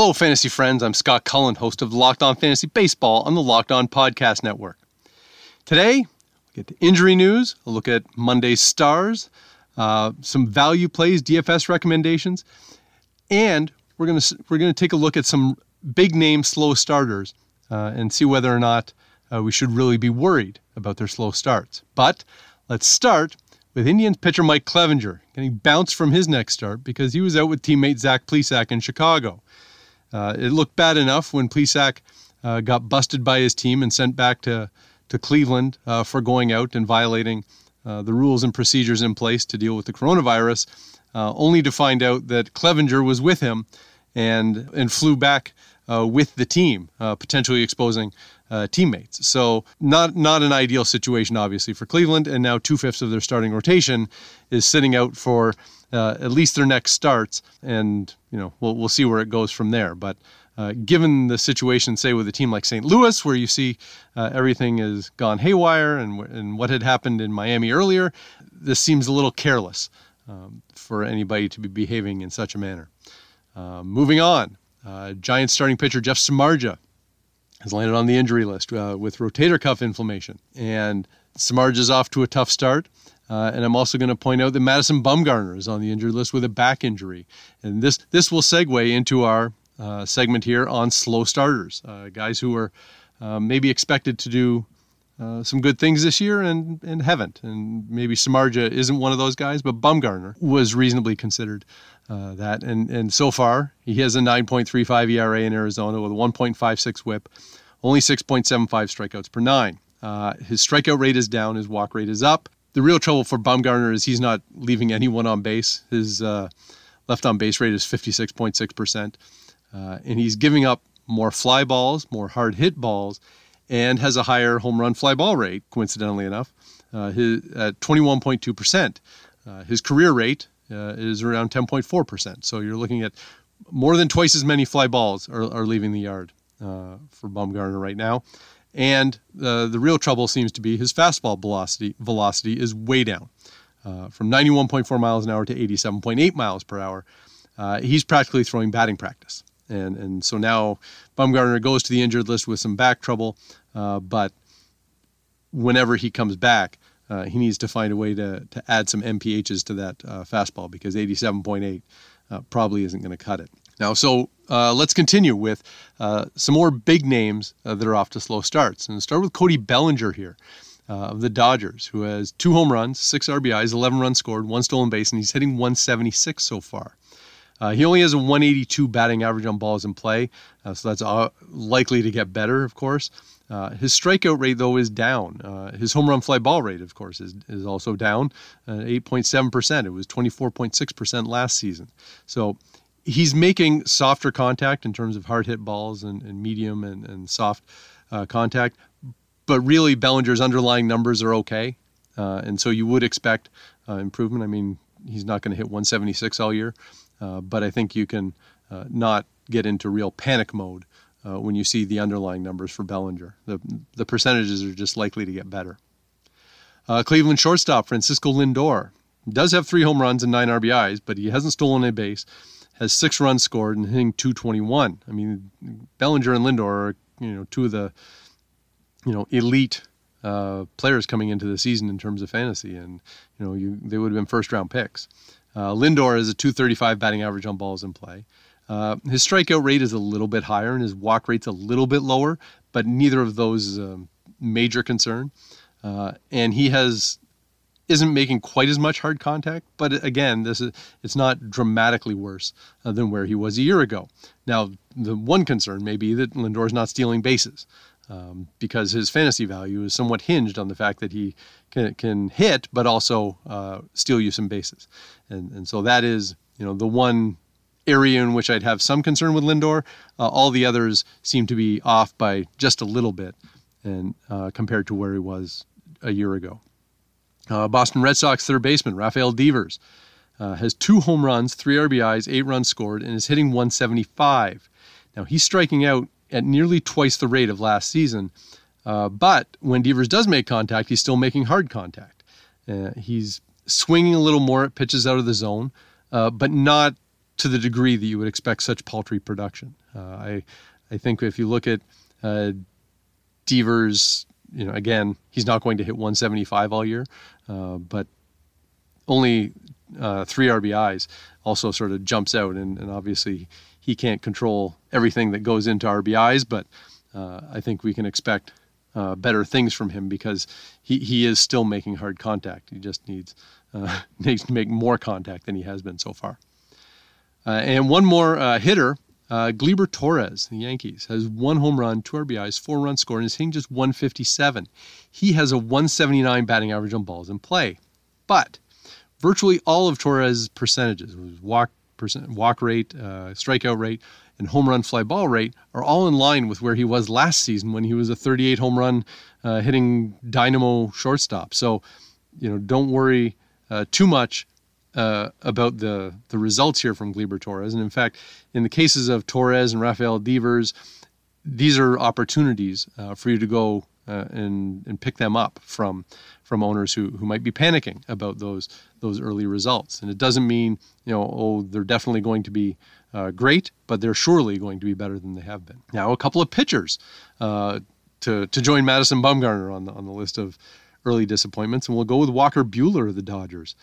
Hello, fantasy friends. I'm Scott Cullen, host of Locked On Fantasy Baseball on the Locked On Podcast Network. Today, we get to injury news, a look at Monday's stars, uh, some value plays, DFS recommendations, and we're gonna we're gonna take a look at some big name slow starters uh, and see whether or not uh, we should really be worried about their slow starts. But let's start with Indians pitcher Mike Clevinger getting bounced from his next start because he was out with teammate Zach Plesac in Chicago. Uh, it looked bad enough when Plesac uh, got busted by his team and sent back to, to Cleveland uh, for going out and violating uh, the rules and procedures in place to deal with the coronavirus, uh, only to find out that Clevinger was with him and, and flew back uh, with the team, potentially exposing teammates. So not not an ideal situation, obviously, for Cleveland. And now two fifths of their starting rotation is sitting out for uh, at least their next starts, and you know we'll we'll see where it goes from there. But uh, given the situation, say with a team like St. Louis, where you see uh, everything has gone haywire, and and what had happened in Miami earlier, this seems a little careless um, for anybody to be behaving in such a manner. Uh, moving on, uh, Giants starting pitcher Jeff Samardzija has landed on the injury list uh, with rotator cuff inflammation, and Samardzija is off to a tough start. Uh, and I'm also going to point out that Madison Bumgarner is on the injured list with a back injury. And this, this will segue into our uh, segment here on slow starters, uh, guys who are uh, maybe expected to do uh, some good things this year and, and haven't. And maybe Samardzija isn't one of those guys, but Bumgarner was reasonably considered uh, that. And, and so far, he has a 9.35 ERA in Arizona with a 1.56 whip, only 6.75 strikeouts per nine. his strikeout rate is down, his walk rate is up the real trouble for Bumgarner is he's not leaving anyone on base. His uh, left on base rate is 56.6%. Uh, and he's giving up more fly balls, more hard hit balls, and has a higher home run fly ball rate, coincidentally enough, uh, his, at 21.2%. Uh, his career rate uh, is around 10.4%. So you're looking at more than twice as many fly balls are, are leaving the yard uh, for Bumgarner right now. And uh, the real trouble seems to be his fastball velocity velocity is way down, uh, from 91.4 miles an hour to 87.8 miles per hour. Uh, he's practically throwing batting practice, and and so now Bumgarner goes to the injured list with some back trouble, uh, but whenever he comes back. Uh, he needs to find a way to, to add some MPHs to that uh, fastball because 87.8 probably isn't going to cut it. Now, so uh, let's continue with uh, some more big names uh, that are off to slow starts. And start with Cody Bellinger here uh, of the Dodgers, who has two home runs, six RBIs, 11 runs scored, one stolen base, and he's hitting 176 so far. Uh, he only has a 182 batting average on balls in play, uh, so that's likely to get better, of course. Uh, his strikeout rate, though, is down. Uh, his home run fly ball rate, of course, is, is also down, uh, 8.7%. It was 24.6% last season. So he's making softer contact in terms of hard hit balls and, and medium and, and soft uh, contact. But really, Bellinger's underlying numbers are okay. Uh, and so you would expect uh, improvement. I mean, he's not going to hit 176 all year, uh, but I think you can uh, not get into real panic mode uh, when you see the underlying numbers for Bellinger. The, the percentages are just likely to get better. Cleveland shortstop Francisco Lindor does have three home runs and nine RBIs, but he hasn't stolen a base has six runs scored and hitting 221. I mean, Bellinger and Lindor are you know two of the you know elite uh, players coming into the season in terms of fantasy, and you know you they would have been first round picks. Uh, Lindor is a 235 batting average on balls in play. Uh, his strikeout rate is a little bit higher and his walk rate's a little bit lower, but neither of those is a major concern. Uh, and he has isn't making quite as much hard contact, but again, this is it's not dramatically worse uh, than where he was a year ago. Now, the one concern may be that Lindor's not stealing bases. Um, because his fantasy value is somewhat hinged on the fact that he can, can hit, but also uh, steal you some bases, and and so that is you know the one area in which I'd have some concern with Lindor. Uh, all the others seem to be off by just a little bit, and uh, compared to where he was a year ago. Uh, Boston Red Sox third baseman Rafael Devers uh, has two home runs, three RBIs, eight runs scored, and is hitting 175. Now he's striking out at nearly twice the rate of last season, uh, but when Devers does make contact, he's still making hard contact. Uh, he's swinging a little more at pitches out of the zone, uh, but not to the degree that you would expect such paltry production. Uh, I, I think if you look at Devers, you know, again, he's not going to hit 175 all year, uh, but only uh, three RBIs also sort of jumps out, and, and, obviously he can't control everything that goes into RBIs, but uh, I think we can expect uh, better things from him because he, he is still making hard contact. He just needs uh, needs to make more contact than he has been so far. Uh, and one more hitter, uh, Gleyber Torres, the Yankees, has one home run, two RBIs, four runs scored, and is hitting just 157. He has a 179 batting average on balls in play. But virtually all of Torres' percentages, walk, percent, walk rate, uh, strikeout rate, and home run fly ball rate, are all in line with where he was last season when he was a 38 home run uh, hitting dynamo shortstop. So, you know, don't worry uh, too much uh, about the the results here from Gleyber Torres. And in fact, in the cases of Torres and Rafael Devers, these are opportunities uh, for you to go uh, and and pick them up from from owners who who might be panicking about those those early results. And it doesn't mean you know oh they're definitely going to be uh, great, but they're surely going to be better than they have been. Now a couple of pitchers uh, to to join Madison Bumgarner on the on the list of early disappointments, and we'll go with Walker Buehler of the Dodgers.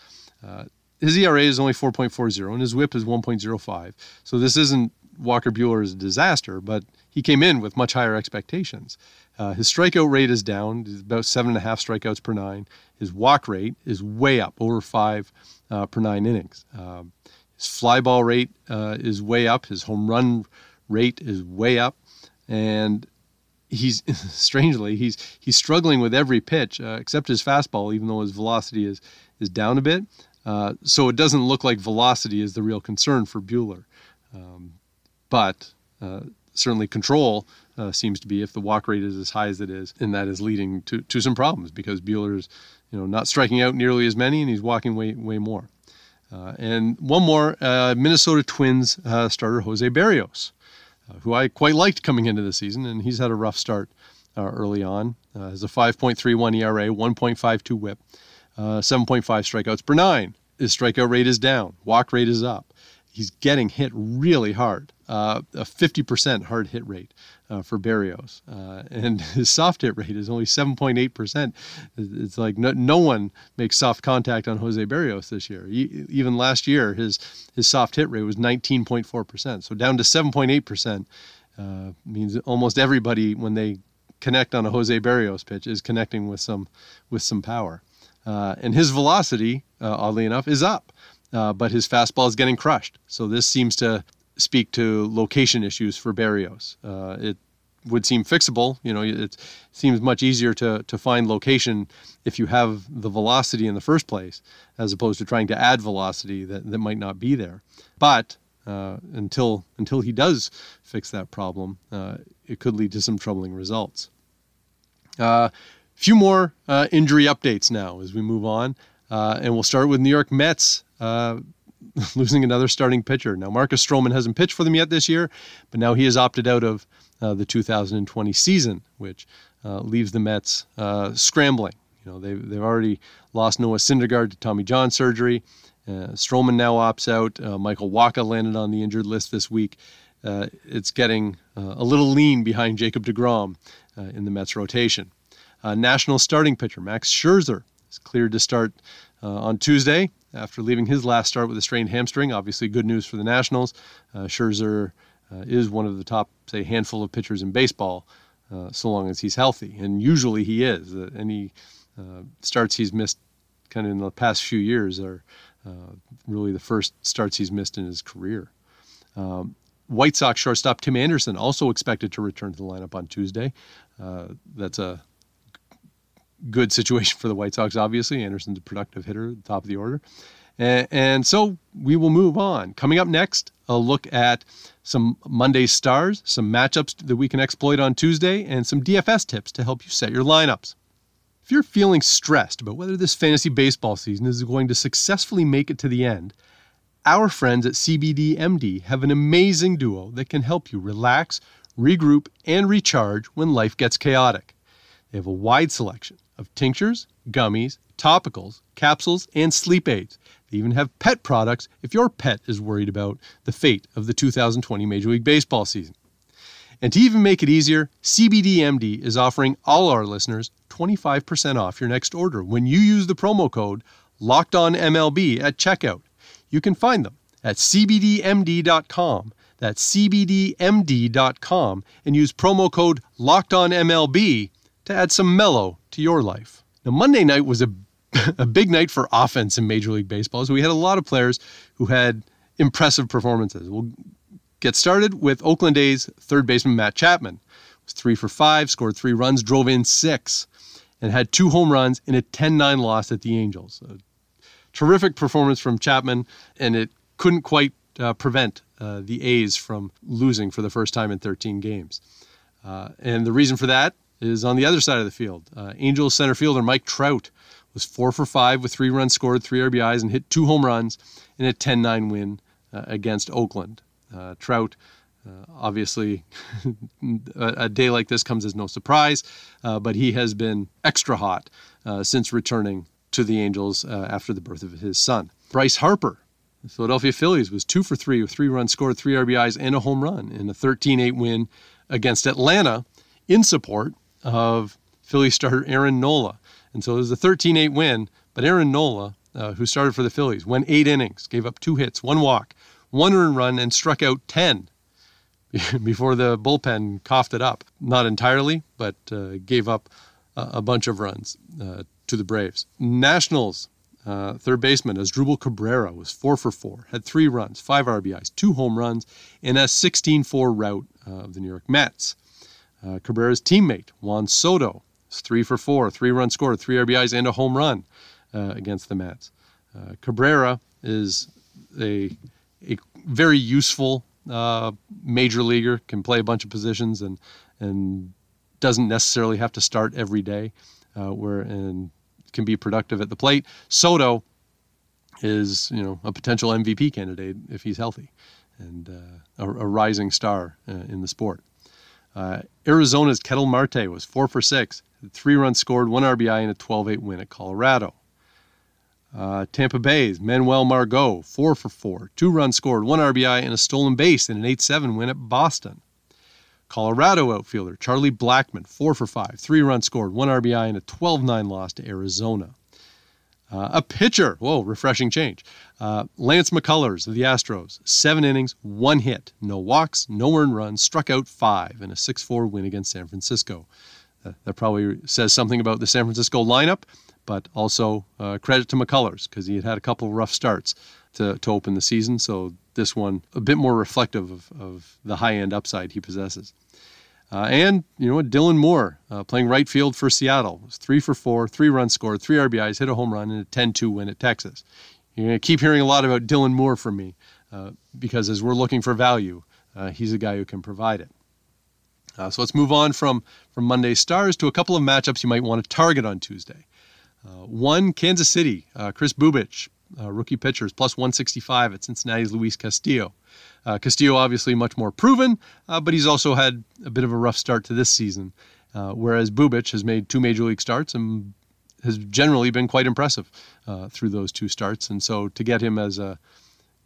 Uh, his ERA is only 4.40 and his whip is 1.05. So this isn't Walker Buehler's disaster, but he came in with much higher expectations. Uh, his strikeout rate is down, about seven and a half strikeouts per nine. His walk rate is way up, over five uh, per nine innings. Um, his fly ball rate uh, is way up. His home run rate is way up, and he's strangely he's he's struggling with every pitch uh, except his fastball, even though his velocity is is down a bit. Uh, so it doesn't look like velocity is the real concern for Buehler. Um, but uh, certainly control uh, seems to be if the walk rate is as high as it is, and that is leading to, to some problems because Buehler's you know not striking out nearly as many and he's walking way way more. Uh, and one more, uh, Minnesota Twins uh, starter Jose Berrios, who I quite liked coming into the season, and he's had a rough start early on. has a 5.31 ERA, 1.52 WHIP. Uh, 7.5 strikeouts per nine. His strikeout rate is down. Walk rate is up. He's getting hit really hard. Uh, a 50% hard hit rate uh, for Berrios. Uh, and his soft hit rate is only 7.8%. It's like no, no one makes soft contact on Jose Berrios this year. He, even last year, his, his soft hit rate was 19.4%. So down to 7.8% uh, means almost everybody, when they connect on a Jose Berrios pitch, is connecting with some, with some power. Uh, and his velocity, uh, oddly enough, is up, uh, but his fastball is getting crushed. So this seems to speak to location issues for Berrios. Uh, it would seem fixable. You know, it seems much easier to, to find location if you have the velocity in the first place, as opposed to trying to add velocity that, that might not be there. But uh, until until he does fix that problem, uh, it could lead to some troubling results. Uh, few more uh, injury updates now as we move on. Uh, and we'll start with New York Mets uh, losing another starting pitcher. Now, Marcus Stroman hasn't pitched for them yet this year, but now he has opted out of uh, the 2020 season, which uh, leaves the Mets uh, scrambling. You know, they've, they've already lost Noah Syndergaard to Tommy John surgery. Stroman now opts out. Michael Wacha landed on the injured list this week. it's getting a little lean behind Jacob DeGrom in the Mets rotation. Uh, national starting pitcher Max Scherzer is cleared to start uh, on Tuesday after leaving his last start with a strained hamstring. Obviously, good news for the Nationals. Uh, Scherzer uh, is one of the top, say, handful of pitchers in baseball, uh, so long as he's healthy, and usually he is. Uh, any starts he's missed, kind of in the past few years, are really the first starts he's missed in his career. Um, White Sox shortstop Tim Anderson also expected to return to the lineup on Tuesday. Uh, that's a good situation for the White Sox, obviously. Anderson's a productive hitter, top of the order. And, and so we will move on. Coming up next, a look at some Monday stars, some matchups that we can exploit on Tuesday, and some DFS tips to help you set your lineups. If you're feeling stressed about whether this fantasy baseball season is going to successfully make it to the end, our friends at CBDMD have an amazing duo that can help you relax, regroup, and recharge when life gets chaotic. They have a wide selection of tinctures, gummies, topicals, capsules, and sleep aids. They even have pet products if your pet is worried about the fate of the 2020 Major League Baseball season. And to even make it easier, CBDMD is offering all our listeners 25% off your next order when you use the promo code LOCKEDONMLB at checkout. You can find them at cbdmd.com. That's cbdmd.com and use promo code LOCKEDONMLB to add some mellow to your life. Now, Monday night was a, a big night for offense in Major League Baseball. So we had a lot of players who had impressive performances. We'll get started with Oakland A's third baseman Matt Chapman. Was three for five, scored three runs, drove in six, and had two home runs in a 10-9 loss at the Angels. A terrific performance from Chapman, and it couldn't quite uh, prevent uh, the A's from losing for the first time in 13 games. Uh, and the reason for that is on the other side of the field. Uh, Angels center fielder Mike Trout was four for five with three runs scored, three RBIs, and hit two home runs in a 10 9 win uh, against Oakland. Uh, Trout, uh, obviously, a, day like this comes as no surprise, uh, but he has been extra hot uh, since returning to the Angels after the birth of his son. Bryce Harper the Philadelphia Phillies was two for three with three runs scored, three RBIs, and a home run in a 13 8 win against Atlanta in support of Philly starter Aaron Nola. And so it was a 13 8 win, but Aaron Nola, uh, who started for the Phillies, went eight innings, gave up two hits, one walk, one earned run, and struck out 10 before the bullpen coughed it up. Not entirely, but uh, gave up a, a, bunch of runs uh, to the Braves. Nationals. Uh, third baseman Asdrubal Cabrera was four for four, had three runs, five RBIs, two home runs, in a 16-4 rout uh, of the New York Mets. Uh, Cabrera's teammate, Juan Soto, is three for four, three runs scored, three RBIs, and a home run uh, against the Mets. Uh, Cabrera is a, a very useful uh, major leaguer, can play a bunch of positions and, and doesn't necessarily have to start every day, uh, where and can be productive at the plate. Soto is you know a potential MVP candidate if he's healthy, and a, a, rising star in the sport. Uh, Arizona's Ketel Marte was four for six, three runs scored, one RBI, and a 12-8 win at Colorado. Uh, Tampa Bay's Manuel Margot, four for four, two runs scored, one RBI, and a stolen base in an 8-7 win at Boston. Colorado outfielder Charlie Blackmon, four for five, three runs scored, one RBI, and a 12-9 loss to Arizona. Uh, a pitcher, whoa, refreshing change. Uh, Lance McCullers of the Astros, seven innings, one hit, no walks, no earned runs, struck out five in a 6 4 win against San Francisco. Uh, that probably says something about the San Francisco lineup, but also uh, credit to McCullers because he had had a couple rough starts to, to open the season. So this one a bit more reflective of, of the high end upside he possesses. Uh, and, you know, Dylan Moore uh, playing right field for Seattle was three for four, three runs scored, three RBIs, hit a home run, and a 10 2 win at Texas. You're going to keep hearing a lot about Dylan Moore from me uh, because as we're looking for value, uh, he's a guy who can provide it. Uh, so let's move on from, from Monday Stars to a couple of matchups you might want to target on Tuesday. Uh, one, Kansas City, Kris Bubic, rookie pitchers, plus 165 at Cincinnati's Luis Castillo. Uh, Castillo, obviously, much more proven, uh, but he's also had a bit of a rough start to this season. Uh, whereas Bubic has made two major league starts and has generally been quite impressive uh, through those two starts. And so to get him as a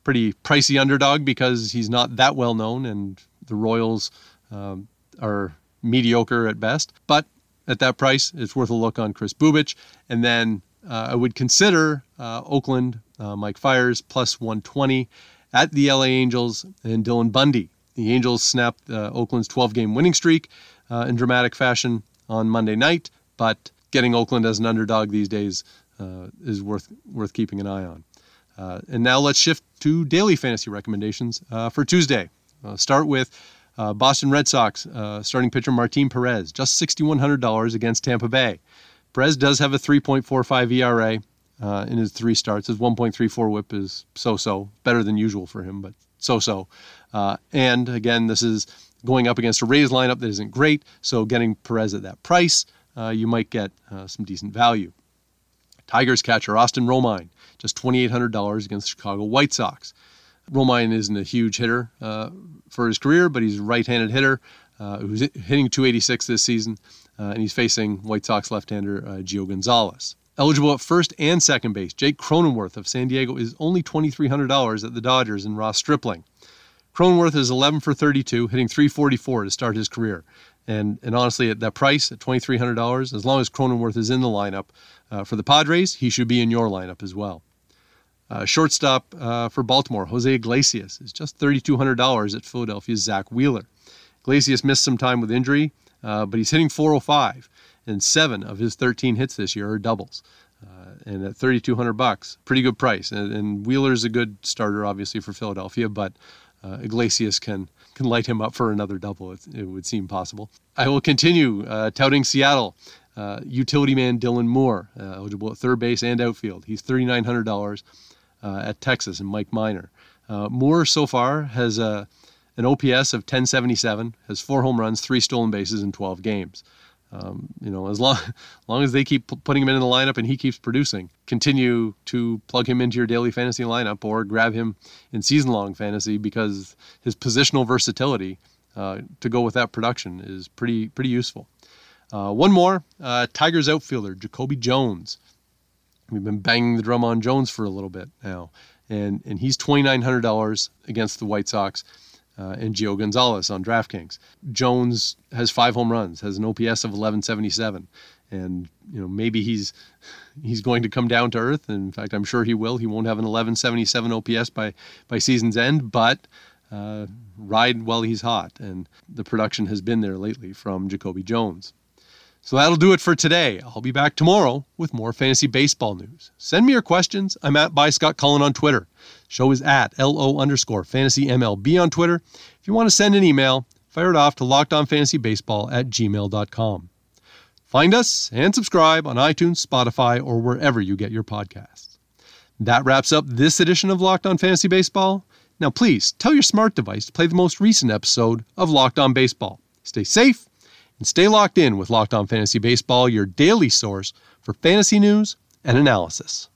pretty pricey underdog because he's not that well known and the Royals um, are mediocre at best. But at that price, it's worth a look on Kris Bubic. And then uh, I would consider uh, Oakland, uh, Mike Fiers, plus 120 at the LA Angels and Dylan Bundy. The Angels snapped uh, Oakland's 12 game winning streak uh, in dramatic fashion on Monday night, but getting Oakland as an underdog these days uh, is worth, worth keeping an eye on. Uh, and now let's shift to daily fantasy recommendations uh, for Tuesday. start with uh, Boston Red Sox starting pitcher Martin Perez, just $6,100 against Tampa Bay. Perez does have a 3.45 ERA uh, in his three starts. His 1.34 whip is so so, better than usual for him, but so so. Uh, and again, this is going up against a Rays lineup that isn't great, so getting Perez at that price, uh, you might get uh, some decent value. Tigers catcher Austin Romine, just $2,800 against Chicago White Sox. Romine isn't a huge hitter uh, for his career, but he's a right handed hitter. uh, who's hitting 286 this season, uh, and he's facing White Sox left-hander uh, Gio Gonzalez. Eligible at first and second base, Jake Cronenworth of San Diego is only $2,300 at the Dodgers and Ross Stripling. Cronenworth is 11 for 32, hitting 344 to start his career. And, and honestly, at that price, at $2,300, as long as Cronenworth is in the lineup uh, for the Padres, he should be in your lineup as well. Uh, shortstop uh, for Baltimore, Jose Iglesias, is just $3,200 at Philadelphia's Zack Wheeler. Iglesias missed some time with injury, uh, but he's hitting 405, and seven of his 13 hits this year are doubles. Uh, and at 3,200 bucks, pretty good price. And, and Wheeler's a good starter, obviously, for Philadelphia, but uh, Iglesias can can light him up for another double. It, it would seem possible. I will continue uh, touting Seattle. Uh, utility man Dylan Moore, uh, eligible at third base and outfield. He's $3,900 uh, at Texas and Mike Minor. Uh, Moore so far has a, an OPS of 1077, has four home runs, three stolen bases in 12 games. Um, you know, as long, as long as they keep putting him in the lineup and he keeps producing, continue to plug him into your daily fantasy lineup or grab him in season-long fantasy because his positional versatility uh, to go with that production is pretty pretty useful. Uh, one more, uh, Tigers outfielder Jacoby Jones. We've been banging the drum on Jones for a little bit now, and and he's twenty nine hundred dollars against the White Sox uh, and Gio Gonzalez on DraftKings. Jones has five home runs, has an OPS of 1177, and you know maybe he's he's going to come down to earth. In fact, I'm sure he will. He won't have an 1177 OPS by by season's end, but uh, ride while he's hot, and the production has been there lately from Jacoby Jones. So that'll do it for today. I'll be back tomorrow with more fantasy baseball news. Send me your questions. I'm at by Scott Cullen on Twitter. Show is at LO underscore fantasy MLB on Twitter. If you want to send an email, fire it off to lockedonfantasybaseball at gmail.com. Find us and subscribe on iTunes, Spotify, or wherever you get your podcasts. That wraps up this edition of Locked On Fantasy Baseball. Now, please tell your smart device to play the most recent episode of Locked On Baseball. Stay safe and stay locked in with Locked On Fantasy Baseball, your daily source for fantasy news and analysis.